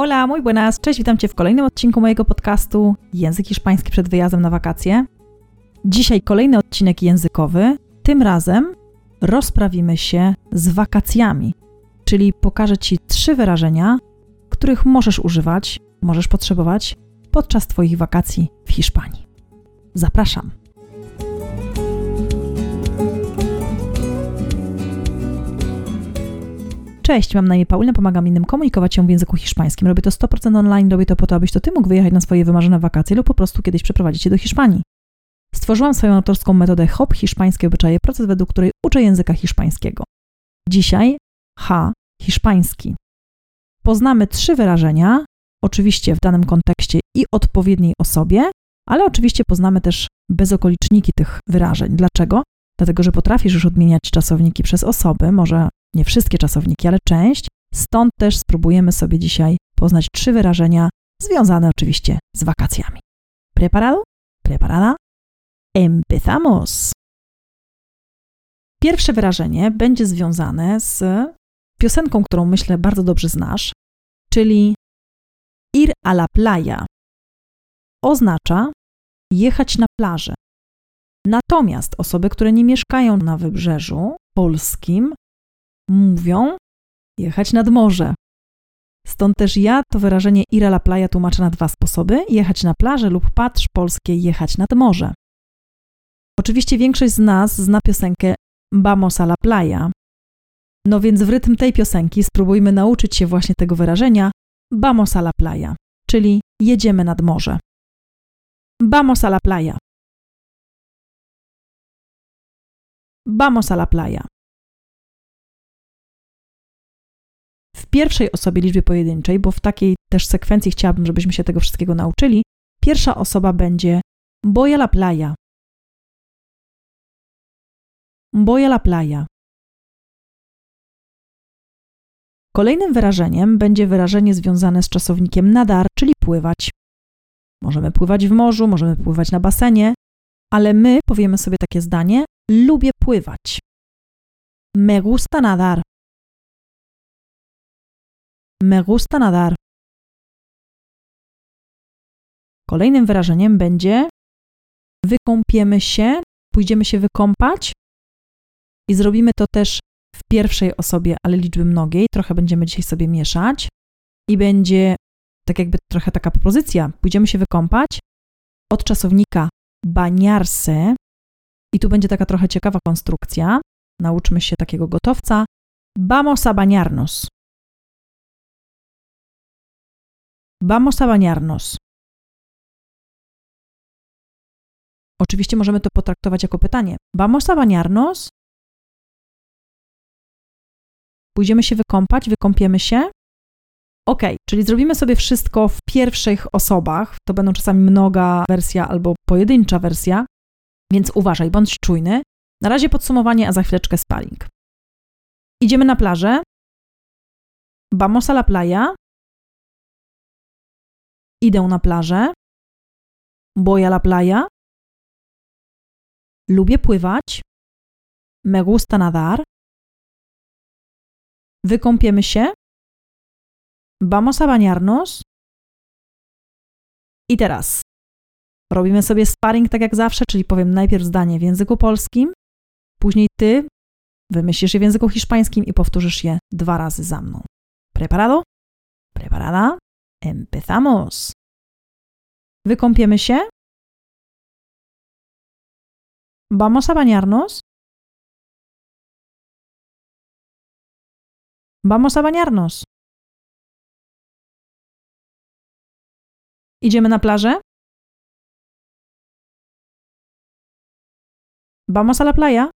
Hola, muy buenas, cześć, witam Cię w kolejnym odcinku mojego podcastu Język Hiszpański przed wyjazdem na wakacje. Dzisiaj kolejny odcinek językowy. Tym razem rozprawimy się z wakacjami, czyli pokażę Ci trzy wyrażenia, których możesz używać, możesz potrzebować podczas Twoich wakacji w Hiszpanii. Zapraszam. Cześć, mam na imię Paulina, pomagam innym komunikować się w języku hiszpańskim. Robię to 100% online, robię to po to, abyś to ty mógł wyjechać na swoje wymarzone wakacje lub po prostu kiedyś przeprowadzić się do Hiszpanii. Stworzyłam swoją autorską metodę HOP Hiszpańskie Obyczaje, proces według której uczę języka hiszpańskiego. Dzisiaj H hiszpański. Poznamy trzy wyrażenia, oczywiście w danym kontekście i odpowiedniej osobie, ale oczywiście poznamy też bezokoliczniki tych wyrażeń. Dlaczego? Dlatego, że potrafisz już odmieniać czasowniki przez osoby, może nie wszystkie czasowniki, ale część. Stąd też spróbujemy sobie dzisiaj poznać trzy wyrażenia związane oczywiście z wakacjami. Preparado? Preparada? Empezamos! Pierwsze wyrażenie będzie związane z piosenką, którą myślę bardzo dobrze znasz, czyli ir a la playa. Oznacza jechać na plażę. Natomiast osoby, które nie mieszkają na wybrzeżu polskim, mówią jechać nad morze. Stąd też ja to wyrażenie ir a la playa tłumaczę na dwa sposoby: jechać na plażę lub patrz polskie jechać nad morze. Oczywiście większość z nas zna piosenkę Vamos a la playa. No więc w rytm tej piosenki spróbujmy nauczyć się właśnie tego wyrażenia Vamos a la playa, czyli jedziemy nad morze. Vamos a la playa. Vamos a la playa. W pierwszej osobie liczby pojedynczej, bo w takiej też sekwencji chciałabym, żebyśmy się tego wszystkiego nauczyli, pierwsza osoba będzie voy a la playa. Voy a la playa. Kolejnym wyrażeniem będzie wyrażenie związane z czasownikiem nadar, czyli pływać. Możemy pływać w morzu, możemy pływać na basenie, ale my powiemy sobie takie zdanie: lubię pływać. Me gusta nadar. Me gusta nadar. Kolejnym wyrażeniem będzie wykąpiemy się, pójdziemy się wykąpać i zrobimy to też w pierwszej osobie, ale liczby mnogiej. Trochę będziemy dzisiaj sobie mieszać i będzie tak jakby trochę taka propozycja. Pójdziemy się wykąpać od czasownika bañarse i tu będzie taka trochę ciekawa konstrukcja. Nauczmy się takiego gotowca. Vamos a bañarnos. Vamos a bañarnos. Oczywiście możemy to potraktować jako pytanie. Vamos a bañarnos? Pójdziemy się wykąpać, wykąpiemy się? Ok, czyli zrobimy sobie wszystko w pierwszych osobach. To będą czasami mnoga wersja albo pojedyncza wersja, więc uważaj, bądź czujny. Na razie podsumowanie, a za chwileczkę spaling. Idziemy na plażę. Vamos a la playa. Idę na plażę. Voy a la playa. Lubię pływać. Me gusta nadar. Wykąpiemy się. Vamos a bañarnos. I teraz robimy sobie sparring tak jak zawsze, czyli powiem najpierw zdanie w języku polskim, później ty wymyślisz je w języku hiszpańskim i powtórzysz je dwa razy za mną. Preparado? Preparada? Empezamos. Wykąpiemy się. Vamos a bañarnos. Vamos a bañarnos. Idziemy na plażę? Vamos a la playa?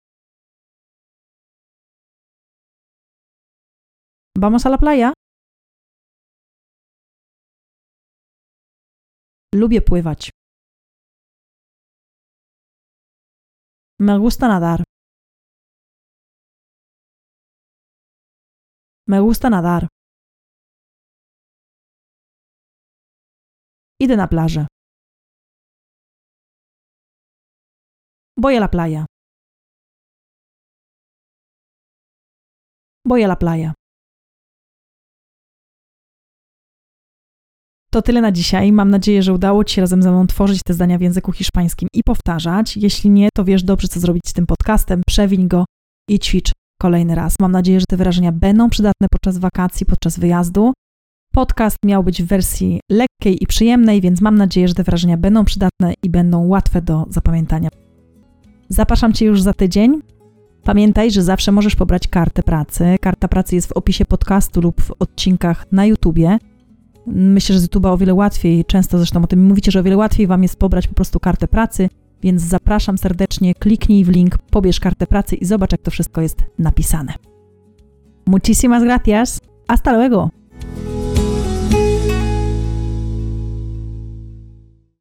Vamos a la playa? Lubię pływać. Me gusta nadar. Me gusta nadar. Idę na plażę. Voy a la playa. Voy a la playa. To tyle na dzisiaj. Mam nadzieję, że udało Ci się razem ze mną tworzyć te zdania w języku hiszpańskim i powtarzać. Jeśli nie, to wiesz dobrze, co zrobić z tym podcastem. Przewiń go i ćwicz kolejny raz. Mam nadzieję, że te wyrażenia będą przydatne podczas wakacji, podczas wyjazdu. Podcast miał być w wersji lekkiej i przyjemnej, więc mam nadzieję, że te wyrażenia będą przydatne i będą łatwe do zapamiętania. Zapraszam Cię już za tydzień. Pamiętaj, że zawsze możesz pobrać kartę pracy. Karta pracy jest w opisie podcastu lub w odcinkach na YouTubie. Myślę, że z YouTube'a o wiele łatwiej, często zresztą o tym mówicie, że o wiele łatwiej Wam jest pobrać po prostu kartę pracy, więc zapraszam serdecznie, kliknij w link, pobierz kartę pracy i zobacz, jak to wszystko jest napisane. Muchísimas gracias. Hasta luego.